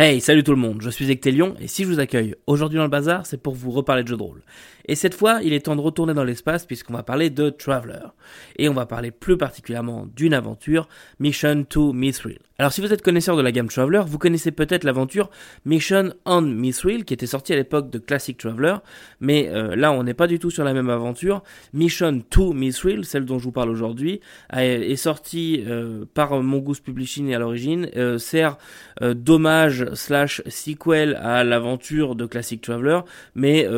Hey, salut tout le monde, je suis Ectelion et si je vous accueille aujourd'hui dans le bazar, c'est pour vous reparler de jeux de rôle. Et cette fois, il est temps de retourner dans l'espace puisqu'on va parler de Traveler. Et on va parler plus particulièrement d'une aventure, Mission to Mithril. Alors si vous êtes connaisseur de la gamme Traveler, vous connaissez peut-être l'aventure Mission on Mithril qui était sortie à l'époque de Classic Traveler, mais euh, là on n'est pas du tout sur la même aventure. Mission to Mithril, celle dont je vous parle aujourd'hui, est sortie euh, par Mongoose Publishing à l'origine, euh, sert d'hommage slash sequel à l'aventure de Classic Traveler, mais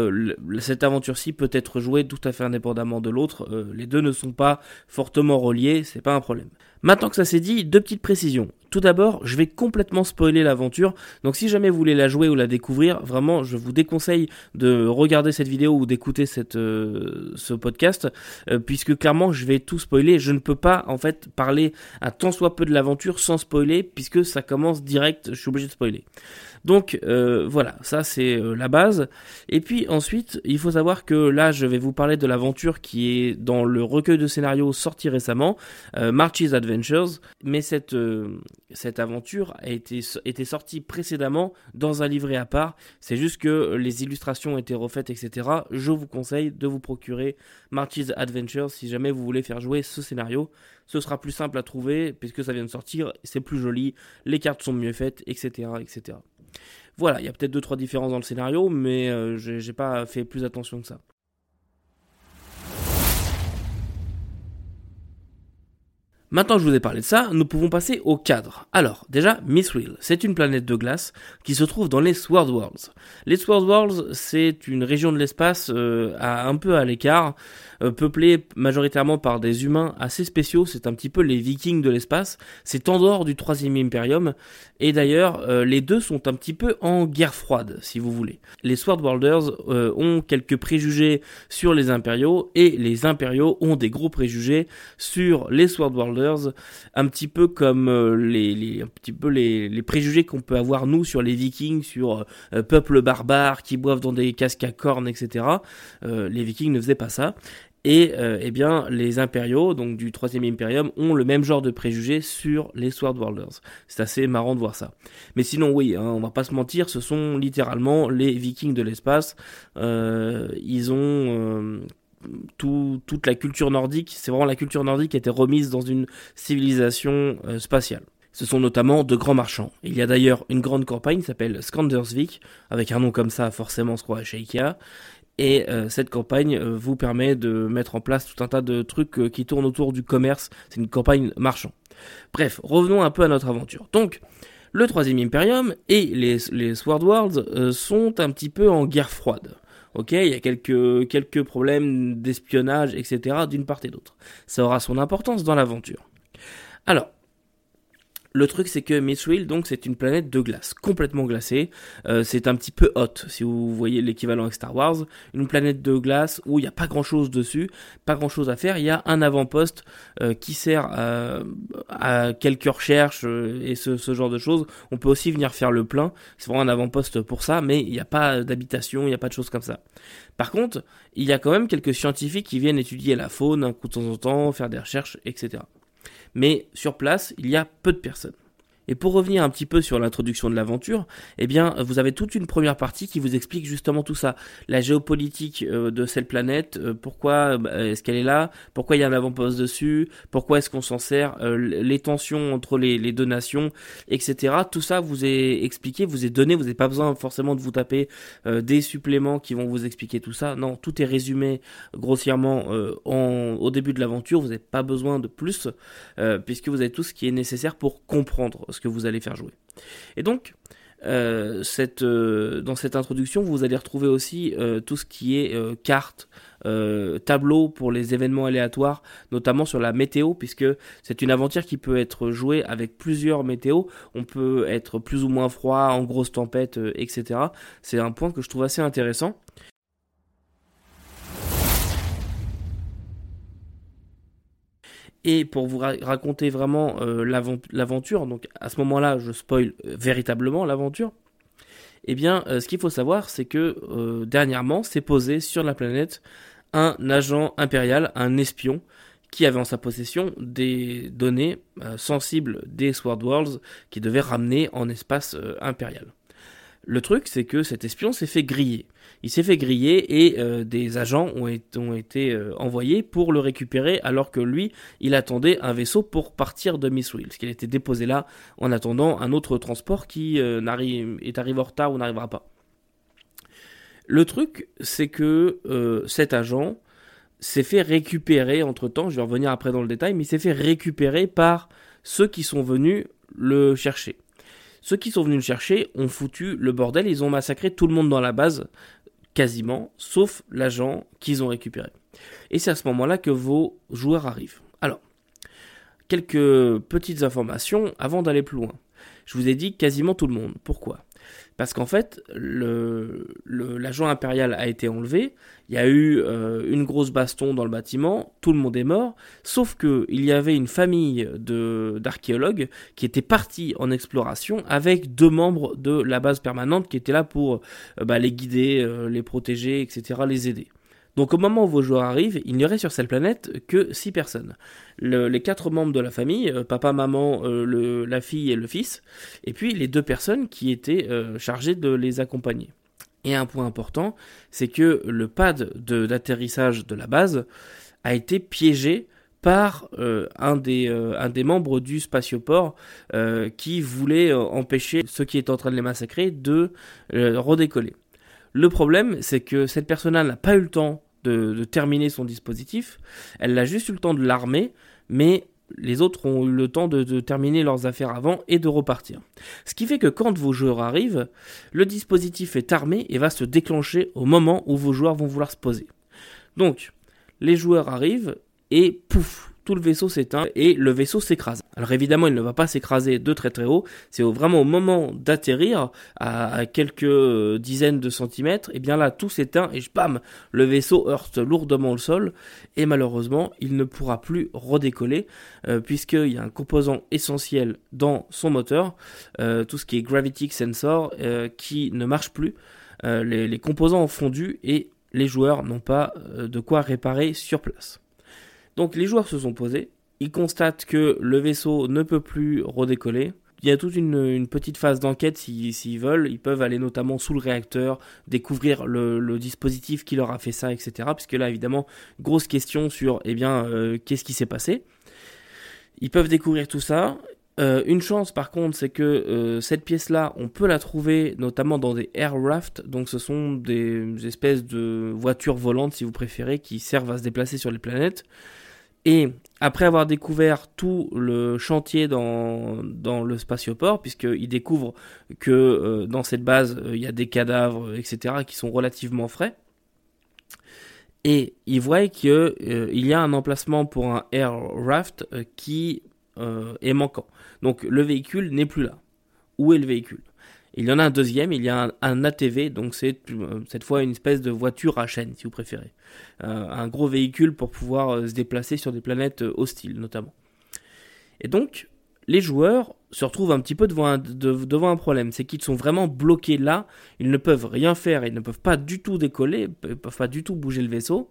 cette peut être jouée tout à fait indépendamment de l'autre. Euh, les deux ne sont pas fortement reliés, c'est pas un problème. Maintenant que ça s'est dit, deux petites précisions. Tout d'abord, je vais complètement spoiler l'aventure, donc si jamais vous voulez la jouer ou la découvrir, vraiment, je vous déconseille de regarder cette vidéo ou d'écouter euh, ce podcast, puisque clairement, je vais tout spoiler. Je ne peux pas en fait parler un tant soit peu de l'aventure sans spoiler, puisque ça commence direct. Je suis obligé de spoiler. Donc euh, voilà, ça c'est euh, la base. Et puis ensuite, il faut savoir que là, je vais vous parler de l'aventure qui est dans le recueil de scénarios sorti récemment, euh, March's Adventures. Mais cette, cette aventure a été, été sortie précédemment dans un livret à part. C'est juste que les illustrations ont été refaites, etc. Je vous conseille de vous procurer March's Adventures si jamais vous voulez faire jouer ce scénario. Ce sera plus simple à trouver puisque ça vient de sortir, c'est plus joli, les cartes sont mieux faites, etc. etc. Voilà, il y a peut-être deux trois différences dans le scénario, mais euh, j'ai pas fait plus attention que ça. Maintenant que je vous ai parlé de ça, nous pouvons passer au cadre. Alors, déjà, Mithril, c'est une planète de glace qui se trouve dans les Sword Worlds. Les Sword Worlds, c'est une région de l'espace euh, un peu à l'écart, euh, peuplée majoritairement par des humains assez spéciaux. C'est un petit peu les Vikings de l'espace. C'est en dehors du troisième Imperium. Et d'ailleurs, euh, les deux sont un petit peu en guerre froide, si vous voulez. Les Sword Worlders ont quelques préjugés sur les impériaux et les impériaux ont des gros préjugés sur les Sword Worlders un petit peu comme euh, les, un petit peu les, préjugés qu'on peut avoir nous sur les Vikings, sur euh, peuple barbare qui boivent dans des casques à cornes, etc. Euh, les Vikings ne faisaient pas ça. Et eh bien, les impériaux, donc du troisième impérium, ont le même genre de préjugés sur les Swordworlders. C'est assez marrant de voir ça. Mais sinon, oui, hein, on va pas se mentir, ce sont littéralement les Vikings de l'espace. ils ont toute la culture nordique, c'est vraiment la culture nordique qui été remise dans une civilisation euh, spatiale. Ce sont notamment de grands marchands. Il y a d'ailleurs une grande campagne qui s'appelle Skandersvik, avec un nom comme ça, forcément, on se croit chez Ikea. Et euh, cette campagne euh, vous permet de mettre en place tout un tas de trucs qui tournent autour du commerce. C'est une campagne marchand. Bref, revenons un peu à notre aventure. Donc, le troisième Imperium et les, les Sword Worlds sont un petit peu en guerre froide. Ok, il y a quelques, quelques problèmes d'espionnage, etc. d'une part et d'autre. Ça aura son importance dans l'aventure. Alors, le truc, c'est que Mithril, donc, c'est une planète de glace, complètement glacée. Euh, c'est un petit peu hot, si vous voyez l'équivalent avec Star Wars. Une planète de glace où il n'y a pas grand-chose dessus, pas grand-chose à faire. Il y a un avant-poste euh, qui sert à, quelques recherches euh, et ce, ce, genre de choses. On peut aussi venir faire le plein. C'est vraiment un avant-poste pour ça, mais il n'y a pas d'habitation, il n'y a pas de choses comme ça. Par contre, il y a quand même quelques scientifiques qui viennent étudier la faune un coup de temps en temps, faire des recherches, etc mais sur place, il y a peu de personnes. Et pour revenir un petit peu sur l'introduction de l'aventure, eh bien, vous avez toute une première partie qui vous explique justement tout ça. La géopolitique euh, de cette planète, euh, pourquoi euh, est-ce qu'elle est là, pourquoi il y a un avant-poste dessus, pourquoi est-ce qu'on s'en sert, les tensions entre les, deux nations, etc. Tout ça vous est expliqué, vous est donné, vous n'avez pas besoin forcément de vous taper des suppléments qui vont vous expliquer tout ça. Non, tout est résumé grossièrement en, au début de l'aventure, vous n'avez pas besoin de plus, puisque vous avez tout ce qui est nécessaire pour comprendre ce que vous allez faire jouer. Et donc, euh, euh, dans cette introduction, vous allez retrouver aussi euh, tout ce qui est carte, tableau pour les événements aléatoires, notamment sur la météo, puisque c'est une aventure qui peut être jouée avec plusieurs météos. On peut être plus ou moins froid, en grosse tempête, etc. C'est un point que je trouve assez intéressant. Et pour vous raconter vraiment euh, l'aventure, donc à ce moment-là, je spoil euh, véritablement l'aventure. Eh bien, euh, ce qu'il faut savoir, c'est que dernièrement, s'est posé sur la planète un agent impérial, un espion, qui avait en sa possession des données sensibles des Sword Worlds qui devait ramener en espace impérial. Le truc, c'est que cet espion s'est fait griller. Il s'est fait griller et euh, des agents ont, été euh, envoyés pour le récupérer alors que lui, il attendait un vaisseau pour partir de Missouri. Parce qu'il était déposé là en attendant un autre transport qui euh, est arrivé en retard ou n'arrivera pas. Le truc, c'est que cet agent s'est fait récupérer entre temps, je vais revenir après dans le détail, mais il s'est fait récupérer par ceux qui sont venus le chercher. Ceux qui sont venus le chercher ont foutu le bordel, ils ont massacré tout le monde dans la base, quasiment, sauf l'agent qu'ils ont récupéré. Et c'est à ce moment-là que vos joueurs arrivent. Alors, quelques petites informations avant d'aller plus loin. Je vous ai dit quasiment tout le monde. Pourquoi? Parce qu'en fait, l'agent impérial a été enlevé, il y a eu euh, une grosse baston dans le bâtiment, tout le monde est mort, sauf qu'il y avait une famille d'archéologues qui était partie en exploration avec deux membres de la base permanente qui étaient là pour euh, bah, les guider, euh, les protéger, etc., les aider. Donc au moment où vos joueurs arrivent, il n'y aurait sur cette planète que 6 personnes. les quatre membres de la famille, euh, papa, maman, euh, la fille et le fils, et puis les deux personnes qui étaient euh, chargées de les accompagner. Et un point important, c'est que le pad d'atterrissage de, la base a été piégé par un des membres du spatioport qui voulait empêcher ceux qui étaient en train de les massacrer de redécoller. Le problème, c'est que cette personne-là n'a pas eu le temps de, terminer son dispositif. Elle a juste eu le temps de l'armer, mais les autres ont eu le temps de, terminer leurs affaires avant et de repartir. Ce qui fait que quand vos joueurs arrivent, le dispositif est armé et va se déclencher au moment où vos joueurs vont vouloir se poser. Donc, les joueurs arrivent et pouf, le vaisseau s'éteint et le vaisseau s'écrase. Alors évidemment, il ne va pas s'écraser de très très haut, c'est vraiment au moment d'atterrir à, quelques euh, dizaines de centimètres, et bien là tout s'éteint et bam, le vaisseau heurte lourdement le sol et malheureusement, il ne pourra plus redécoller euh, puisqu'il y a un composant essentiel dans son moteur, euh, tout ce qui est gravity sensor qui ne marche plus. Les composants ont fondu et les joueurs n'ont pas de quoi réparer sur place. Donc les joueurs se sont posés, ils constatent que le vaisseau ne peut plus redécoller. Il y a toute une, petite phase d'enquête s'ils veulent. Ils peuvent aller notamment sous le réacteur, découvrir le, dispositif qui leur a fait ça, etc. Puisque là, évidemment, grosse question sur, eh bien, euh, qu'est-ce qui s'est passé. Ils peuvent découvrir tout ça. Euh, une chance par contre, c'est que euh, cette pièce-là, on peut la trouver notamment dans des aircraft, donc ce sont des espèces de voitures volantes si vous préférez, qui servent à se déplacer sur les planètes. Et après avoir découvert tout le chantier dans, dans le spatioport, puisqu'il découvre que euh, dans cette base, il y a des cadavres, etc., qui sont relativement frais, et il voit qu'il y a un emplacement pour un air raft qui est manquant. Donc le véhicule n'est plus là. Où est le véhicule? Il y en a un deuxième, il y a un, ATV, donc c'est euh, cette fois une espèce de voiture à chaîne, si vous préférez. Euh, un gros véhicule pour pouvoir euh, se déplacer sur des planètes hostiles, notamment. Et donc, les joueurs se retrouvent un petit peu devant un, devant un problème, c'est qu'ils sont vraiment bloqués là, ils ne peuvent rien faire, ils ne peuvent pas du tout décoller, ils ne peuvent pas du tout bouger le vaisseau.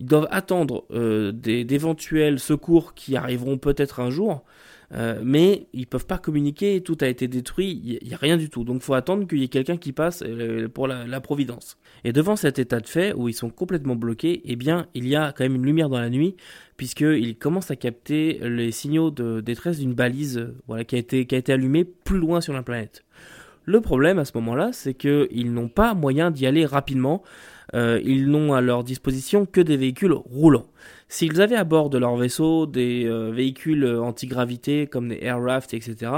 Ils doivent attendre d'éventuels secours qui arriveront peut-être un jour, euh, mais ils peuvent pas communiquer, tout a été détruit, il n'y a rien du tout. Donc il faut attendre qu'il y ait quelqu'un qui passe euh, pour la, providence. Et devant cet état de fait où ils sont complètement bloqués, eh bien il y a quand même une lumière dans la nuit puisqu'ils commencent à capter les signaux de détresse d'une balise euh, voilà, qui, a été, qui a été allumée plus loin sur la planète. Le problème à ce moment-là, c'est qu'ils n'ont pas moyen d'y aller rapidement. Ils n'ont à leur disposition que des véhicules roulants. S'ils avaient à bord de leur vaisseau des euh, véhicules euh, antigravité comme des aircraft, etc.,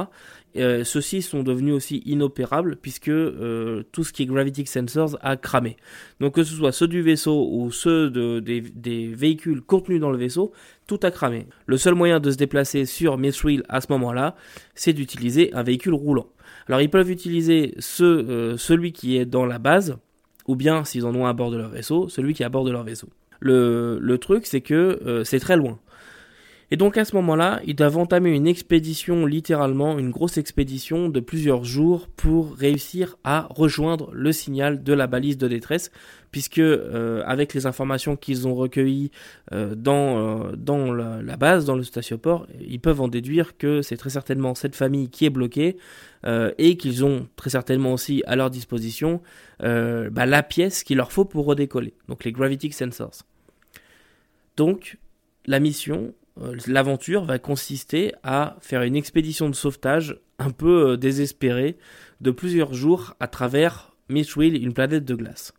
euh, ceux-ci sont devenus aussi inopérables puisque tout ce qui est gravity sensors a cramé. Donc que ce soit ceux du vaisseau ou ceux des, véhicules contenus dans le vaisseau, tout a cramé. Le seul moyen de se déplacer sur Mithril à ce moment-là, c'est d'utiliser un véhicule roulant. Alors ils peuvent utiliser celui qui est dans la base, ou bien s'ils en ont à bord de leur vaisseau, celui qui est bord de leur vaisseau. Le, truc, c'est que euh, c'est très loin. Et donc à ce moment-là, ils doivent entamer une expédition, littéralement une grosse expédition de plusieurs jours pour réussir à rejoindre le signal de la balise de détresse, puisque euh, avec les informations qu'ils ont recueillies euh, dans, euh, dans la, base, dans le statioport, ils peuvent en déduire que c'est très certainement cette famille qui est bloquée et qu'ils ont très certainement aussi à leur disposition bah, la pièce qu'il leur faut pour redécoller, donc les gravity sensors. Donc la mission, euh, l'aventure va consister à faire une expédition de sauvetage un peu euh, désespérée de plusieurs jours à travers Mitchell, une planète de glace.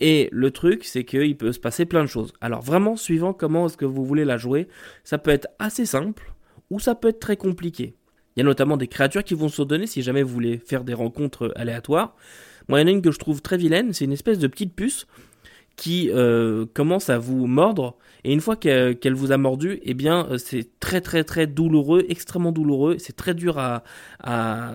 Et le truc, c'est qu'il peut se passer plein de choses. Alors vraiment, suivant comment est-ce que vous voulez la jouer, ça peut être assez simple ou ça peut être très compliqué. Il y a notamment des créatures qui vont se donner si jamais vous voulez faire des rencontres aléatoires. Moi, il y en a une que je trouve très vilaine, c'est une espèce de petite puce qui euh, commence à vous mordre. Et une fois qu'elle vous a mordu, eh bien euh, c'est très très très douloureux, extrêmement douloureux, c'est très dur à,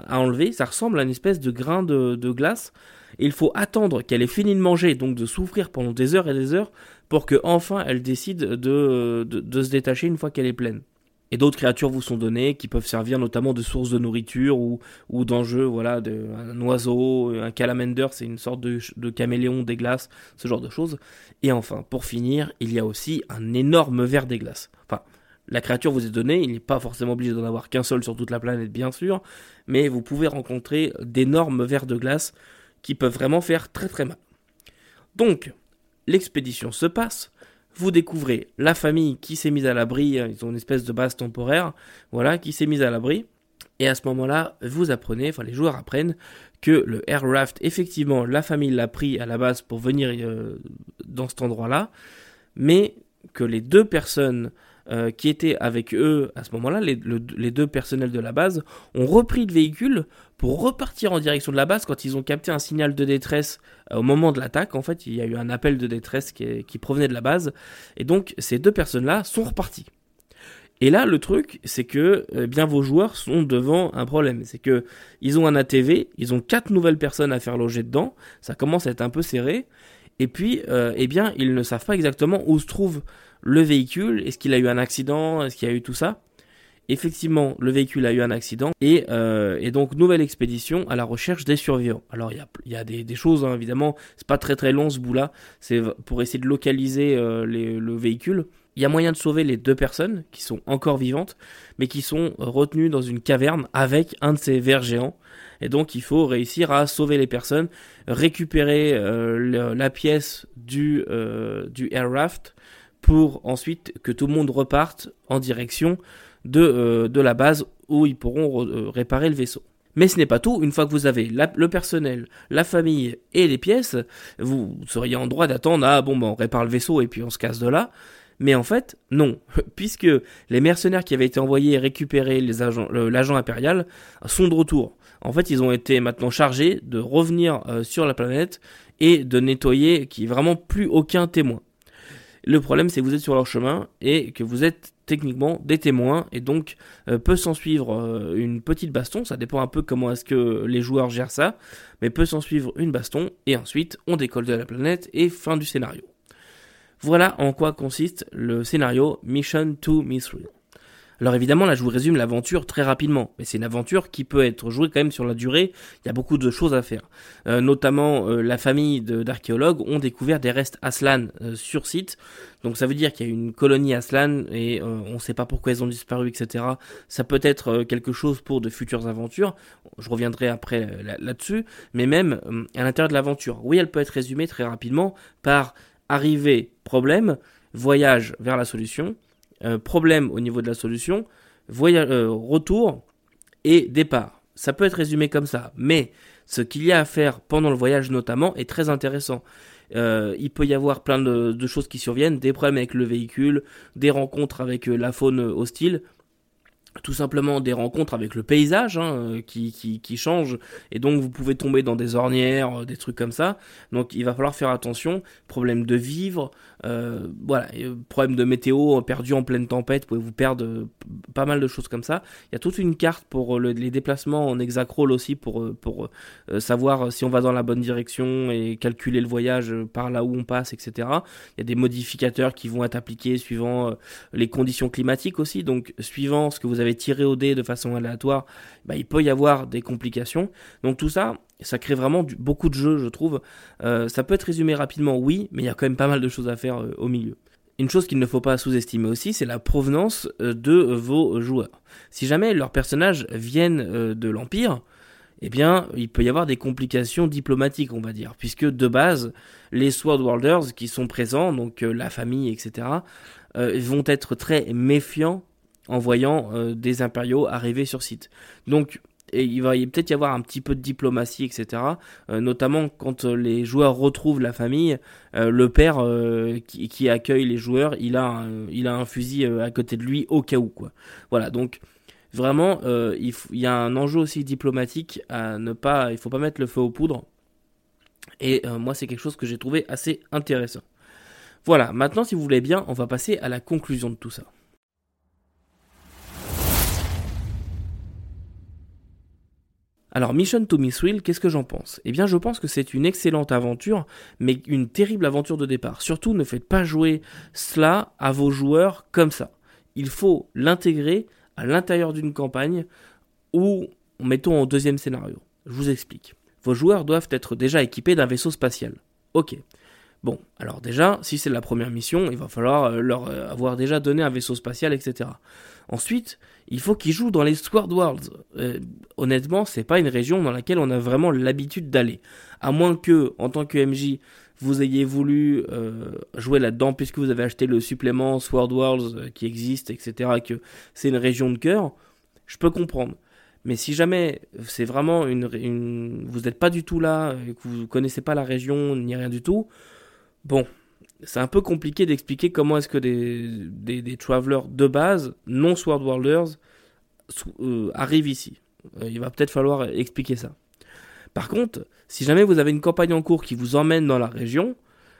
enlever, ça ressemble à une espèce de grain de, glace. Et il faut attendre qu'elle ait fini de manger, donc de souffrir pendant des heures et des heures pour que enfin elle décide de, de, de se détacher une fois qu'elle est pleine. Et d'autres créatures vous sont données qui peuvent servir notamment de source de nourriture ou, ou d'enjeux, voilà, de, un oiseau, un calamander, c'est une sorte de, de, caméléon des glaces, ce genre de choses. Et enfin, pour finir, il y a aussi un énorme ver des glaces. Enfin, la créature vous est donnée, il n'est pas forcément obligé d'en avoir qu'un seul sur toute la planète, bien sûr, mais vous pouvez rencontrer d'énormes vers de glace qui peuvent vraiment faire très très mal. Donc, l'expédition se passe, vous découvrez la famille qui s'est mise à l'abri, hein, ils ont une espèce de base temporaire, voilà, qui s'est mise à l'abri. Et à ce moment-là, vous apprenez, enfin les joueurs apprennent que le aircraft, effectivement, la famille l'a pris à la base pour venir euh, dans cet endroit-là, mais que les deux personnes euh, qui étaient avec eux à ce moment-là, les, deux personnels de la base, ont repris le véhicule pour repartir en direction de la base quand ils ont capté un signal de détresse euh, au moment de l'attaque. En fait, il y a eu un appel de détresse qui, provenait de la base. Et donc, ces deux personnes-là sont reparties. Et là, le truc, c'est que eh bien vos joueurs sont devant un problème. C'est que ils ont un ATV, ils ont quatre nouvelles personnes à faire loger dedans. Ça commence à être un peu serré. Et puis, euh, eh bien, ils ne savent pas exactement où se trouve le véhicule, est-ce qu'il a eu un accident, est-ce qu'il y a eu tout ça? Effectivement, le véhicule a eu un accident et, euh, donc nouvelle expédition à la recherche des survivants. Alors il y a, y a des, choses hein, évidemment, c'est pas très très long ce bout-là, c'est pour essayer de localiser euh, le véhicule. Il y a moyen de sauver les deux personnes qui sont encore vivantes, mais qui sont retenues dans une caverne avec un de ces vers géants. Et donc il faut réussir à sauver les personnes, récupérer euh, la pièce du, du aircraft pour ensuite que tout le monde reparte en direction de, euh, de la base où ils pourront euh, réparer le vaisseau. Mais ce n'est pas tout, une fois que vous avez le personnel, la famille et les pièces, vous seriez en droit d'attendre, ah bon, ben on répare le vaisseau et puis on se casse de là. Mais en fait, non, puisque les mercenaires qui avaient été envoyés récupérer l'agent impérial sont de retour. En fait, ils ont été maintenant chargés de revenir euh, sur la planète et de nettoyer qui est vraiment plus aucun témoin. Le problème, c'est que vous êtes sur leur chemin et que vous êtes techniquement des témoins et donc euh, peut s'en suivre euh, une petite baston, ça dépend un peu comment est-ce que les joueurs gèrent ça, mais peut s'en suivre une baston et ensuite on décolle de la planète et fin du scénario. Voilà en quoi consiste le scénario Mission to Mithril. Alors évidemment, là, je vous résume l'aventure très rapidement, mais c'est une aventure qui peut être jouée quand même sur la durée. Il y a beaucoup de choses à faire. Euh, notamment, euh, la famille d'archéologues ont découvert des restes Aslan euh, sur site. Donc ça veut dire qu'il y a une colonie Aslan et on ne sait pas pourquoi elles ont disparu, etc. Ça peut être quelque chose pour de futures aventures. Je reviendrai après là-dessus. mais même à l'intérieur de l'aventure, oui, elle peut être résumée très rapidement par arrivée, problème, voyage vers la solution euh, problème au niveau de la solution, voyage, euh, retour et départ. Ça peut être résumé comme ça, mais ce qu'il y a à faire pendant le voyage notamment est très intéressant. Euh, il peut y avoir plein de, choses qui surviennent, des problèmes avec le véhicule, des rencontres avec la faune hostile. Tout simplement des rencontres avec le paysage hein, euh, qui, qui, qui change et donc vous pouvez tomber dans des ornières, euh, des trucs comme ça. Donc il va falloir faire attention. Problème de vivre, euh, voilà, problème de météo, perdu en pleine tempête, vous pouvez vous perdre pas mal de choses comme ça. Il y a toute une carte pour les déplacements en hexacrawl aussi pour, pour savoir si on va dans la bonne direction et calculer le voyage par là où on passe, etc. Il y a des modificateurs qui vont être appliqués suivant les conditions climatiques aussi, donc suivant ce que vous avez tiré au dé de façon aléatoire, bah, il peut y avoir des complications. Donc tout ça, ça crée vraiment beaucoup de jeux, je trouve. Euh, ça peut être résumé rapidement, oui, mais il y a quand même pas mal de choses à faire euh, au milieu. Une chose qu'il ne faut pas sous-estimer aussi, c'est la provenance euh, de vos joueurs. Si jamais leurs personnages viennent de l'Empire, eh bien, il peut y avoir des complications diplomatiques, on va dire, puisque de base, les Swordwarders qui sont présents, donc la famille, etc., vont être très méfiants en voyant euh, des impériaux arriver sur site. Donc il va peut-être y avoir un petit peu de diplomatie, etc. Euh, notamment quand euh, les joueurs retrouvent la famille, le père qui, accueille les joueurs, il a un, il a un fusil à côté de lui au cas où quoi. Voilà donc vraiment il, il, y a un enjeu aussi diplomatique à ne pas, il faut pas mettre le feu aux poudres. Et moi c'est quelque chose que j'ai trouvé assez intéressant. Voilà, maintenant si vous voulez bien, on va passer à la conclusion de tout ça. Alors Mission to Will, qu'est-ce que j'en pense? Eh bien je pense que c'est une excellente aventure, mais une terrible aventure de départ. Surtout ne faites pas jouer cela à vos joueurs comme ça. Il faut l'intégrer à l'intérieur d'une campagne ou mettons en deuxième scénario. Je vous explique. Vos joueurs doivent être déjà équipés d'un vaisseau spatial. Ok. Bon, alors déjà, si c'est la première mission, il va falloir euh, leur euh, avoir déjà donné un vaisseau spatial, etc. Ensuite, il faut qu'ils jouent dans les Sword Worlds. Euh, honnêtement, c'est pas une région dans laquelle on a vraiment l'habitude d'aller. À moins que, en tant que MJ, vous ayez voulu jouer là-dedans puisque vous avez acheté le supplément Sword Worlds qui existe, etc. Que c'est une région de cœur, je peux comprendre. Mais si jamais c'est vraiment une, vous n'êtes pas du tout là, que vous connaissez pas la région ni rien du tout, Bon, c'est un peu compliqué d'expliquer comment est-ce que des, des, travelers de base, non Swordworlders, euh, arrivent ici. Euh, il va peut-être falloir expliquer ça. Par contre, si jamais vous avez une campagne en cours qui vous emmène dans la région,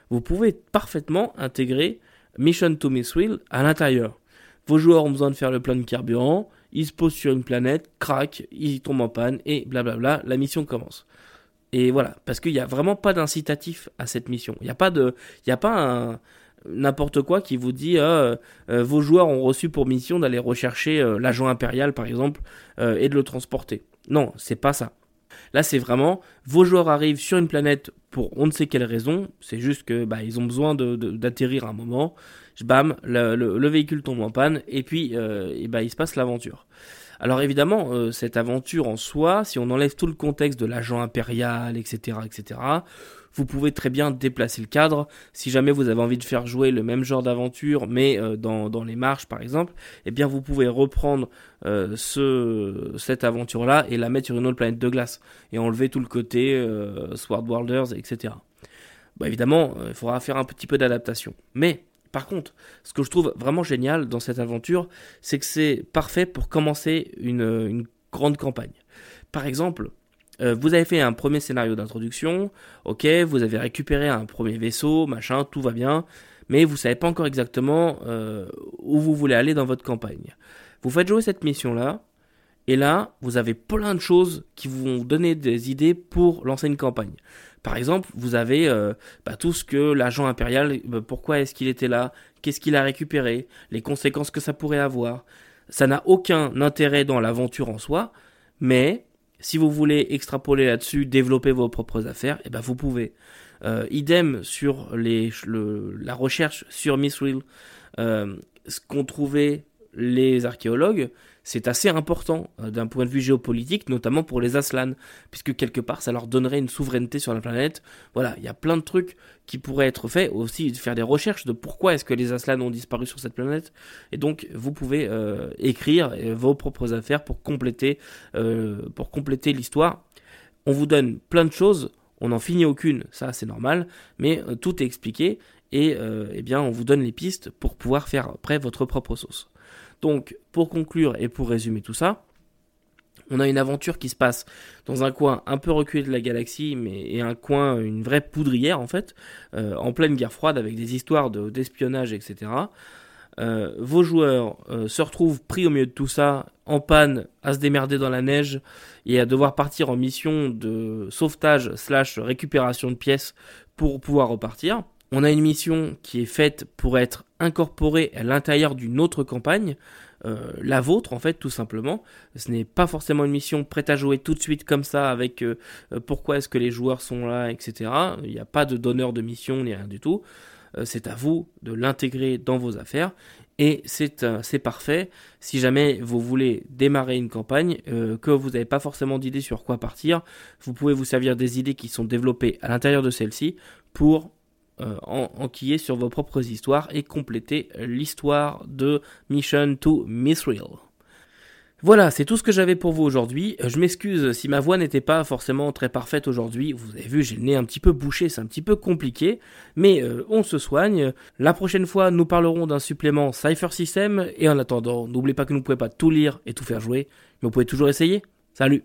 vous pouvez parfaitement intégrer Mission to Will à l'intérieur. Vos joueurs ont besoin de faire le plein de carburant, ils se posent sur une planète, craquent, ils tombent en panne et blablabla, la mission commence. Et voilà, parce qu'il n'y a vraiment pas d'incitatif à cette mission. Il n'y a pas de, il y a pas n'importe quoi qui vous dit euh, euh, vos joueurs ont reçu pour mission d'aller rechercher euh, l'agent impérial par exemple et de le transporter. Non, c'est pas ça. Là, c'est vraiment vos joueurs arrivent sur une planète pour on ne sait quelle raison. C'est juste que bah, ils ont besoin d'atterrir un moment. Bam, le, le, véhicule tombe en panne et puis bah, il se passe l'aventure. Alors évidemment, euh, cette aventure en soi, si on enlève tout le contexte de l'agent impérial, etc., etc., vous pouvez très bien déplacer le cadre. Si jamais vous avez envie de faire jouer le même genre d'aventure, mais euh, dans, dans, les marches par exemple, eh bien vous pouvez reprendre euh, ce, cette aventure-là et la mettre sur une autre planète de glace et enlever tout le côté euh, Swordwarders, etc. Bon, évidemment, il faudra faire un petit peu d'adaptation. Mais par contre, ce que je trouve vraiment génial dans cette aventure, c'est que c'est parfait pour commencer une, grande campagne. Par exemple, euh, vous avez fait un premier scénario d'introduction, ok, vous avez récupéré un premier vaisseau, machin, tout va bien, mais vous savez pas encore exactement euh, où vous voulez aller dans votre campagne. Vous faites jouer cette mission-là, et là, vous avez plein de choses qui vont donner des idées pour lancer une campagne. Par exemple, vous avez euh, bah, tout ce que l'agent impérial, bah, pourquoi est-ce qu'il était là, qu'est-ce qu'il a récupéré, les conséquences que ça pourrait avoir. Ça n'a aucun intérêt dans l'aventure en soi, mais si vous voulez extrapoler là-dessus, développer vos propres affaires, eh ben vous pouvez. Euh, idem sur la recherche sur Miss euh, ce qu'ont trouvé les archéologues, c'est assez important euh, d'un point de vue géopolitique, notamment pour les Aslan, puisque quelque part ça leur donnerait une souveraineté sur la planète. Voilà, il y a plein de trucs qui pourraient être faits, aussi faire des recherches de pourquoi est-ce que les Aslan ont disparu sur cette planète. Et donc vous pouvez euh, écrire euh, vos propres affaires pour compléter, compléter l'histoire. On vous donne plein de choses, on n'en finit aucune, ça c'est normal, mais tout est expliqué et eh bien on vous donne les pistes pour pouvoir faire après votre propre sauce. Donc, pour conclure et pour résumer tout ça, on a une aventure qui se passe dans un coin un peu reculé de la galaxie, mais et un coin, une vraie poudrière en fait, euh, en pleine guerre froide avec des histoires d'espionnage, etc. Euh, vos joueurs euh, se retrouvent pris au milieu de tout ça, en panne, à se démerder dans la neige et à devoir partir en mission de sauvetage slash récupération de pièces pour pouvoir repartir. On a une mission qui est faite pour être incorporée à l'intérieur d'une autre campagne, euh, la vôtre en fait tout simplement. Ce n'est pas forcément une mission prête à jouer tout de suite comme ça avec euh, euh, pourquoi est-ce que les joueurs sont là, etc. Il n'y a pas de donneur de mission ni rien du tout. c'est à vous de l'intégrer dans vos affaires et c'est parfait si jamais vous voulez démarrer une campagne que vous n'avez pas forcément d'idée sur quoi partir vous pouvez vous servir des idées qui sont développées à l'intérieur de celle-ci pour euh, enquiller sur vos propres histoires et compléter l'histoire de Mission to Mithril. Voilà, c'est tout ce que j'avais pour vous aujourd'hui. Je m'excuse si ma voix n'était pas forcément très parfaite aujourd'hui. Vous avez vu, j'ai le nez un petit peu bouché, c'est un petit peu compliqué, mais euh, on se soigne. La prochaine fois, nous parlerons d'un supplément Cypher System, et en attendant, n'oubliez pas que vous ne pouvez pas tout lire et tout faire jouer, mais vous pouvez toujours essayer. Salut